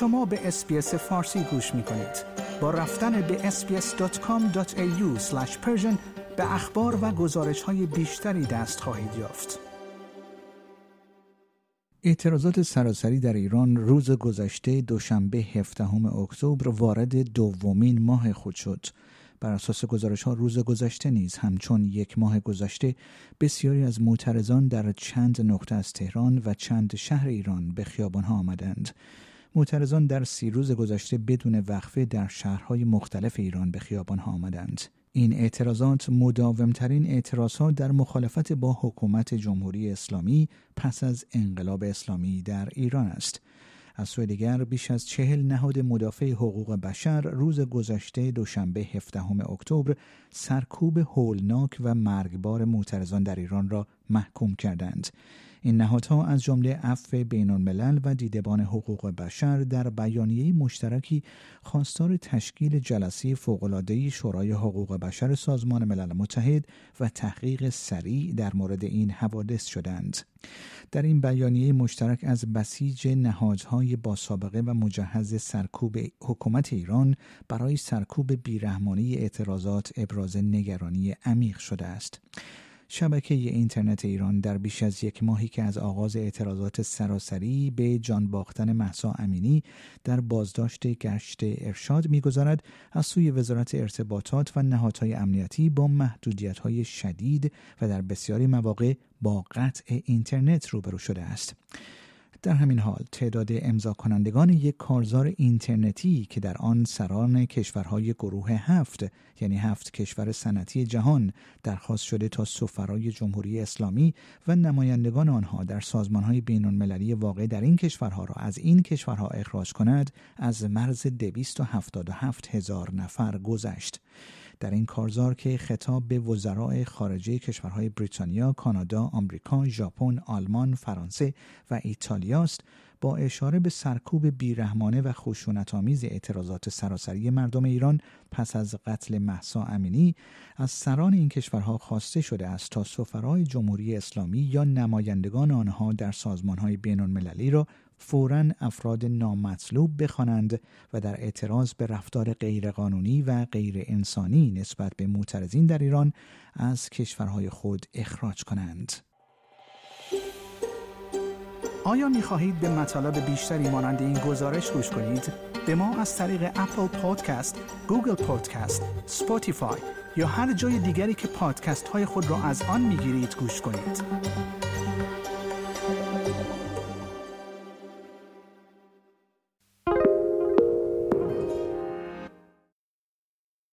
شما به اسپیس فارسی گوش می کنید. با رفتن به sbs.com.au به اخبار و گزارش های بیشتری دست خواهید یافت. اعتراضات سراسری در ایران روز گذشته دوشنبه 17 اکتبر وارد دومین ماه خود شد. بر اساس گزارش ها روز گذشته نیز همچون یک ماه گذشته بسیاری از معترضان در چند نقطه از تهران و چند شهر ایران به خیابان ها آمدند. معترضان در سی روز گذشته بدون وقفه در شهرهای مختلف ایران به خیابان ها آمدند. این اعتراضات مداومترین اعتراضات در مخالفت با حکومت جمهوری اسلامی پس از انقلاب اسلامی در ایران است. از سوی دیگر بیش از چهل نهاد مدافع حقوق بشر روز گذشته دوشنبه 17 اکتبر سرکوب هولناک و مرگبار معترضان در ایران را محکوم کردند. این نهادها از جمله عفو بین الملل و دیدبان حقوق بشر در بیانیه مشترکی خواستار تشکیل جلسه فوق‌العاده شورای حقوق بشر سازمان ملل متحد و تحقیق سریع در مورد این حوادث شدند. در این بیانیه مشترک از بسیج نهادهای با سابقه و مجهز سرکوب حکومت ایران برای سرکوب بیرحمانی اعتراضات ابراز نگرانی عمیق شده است. شبکه اینترنت ایران در بیش از یک ماهی که از آغاز اعتراضات سراسری به جان باختن محسا امینی در بازداشت گشت ارشاد می‌گذارد از سوی وزارت ارتباطات و نهادهای امنیتی با محدودیت های شدید و در بسیاری مواقع با قطع اینترنت روبرو شده است. در همین حال تعداد امضا کنندگان یک کارزار اینترنتی که در آن سران کشورهای گروه هفت یعنی هفت کشور صنعتی جهان درخواست شده تا سفرای جمهوری اسلامی و نمایندگان آنها در سازمانهای بین المللی واقع در این کشورها را از این کشورها اخراج کند از مرز 277 هزار نفر گذشت. در این کارزار که خطاب به وزرای خارجه کشورهای بریتانیا، کانادا، آمریکا، ژاپن، آلمان، فرانسه و ایتالیا است با اشاره به سرکوب بیرحمانه و خشونتآمیز اعتراضات سراسری مردم ایران پس از قتل محسا امینی از سران این کشورها خواسته شده است تا سفرای جمهوری اسلامی یا نمایندگان آنها در سازمانهای بین المللی را فورا افراد نامطلوب بخوانند و در اعتراض به رفتار غیرقانونی و غیر انسانی نسبت به معترضین در ایران از کشورهای خود اخراج کنند. آیا می خواهید به مطالب بیشتری مانند این گزارش گوش کنید؟ به ما از طریق Apple Podcast، Google Podcast، Spotify یا هر جای دیگری که پادکست های خود را از آن می گیرید گوش کنید.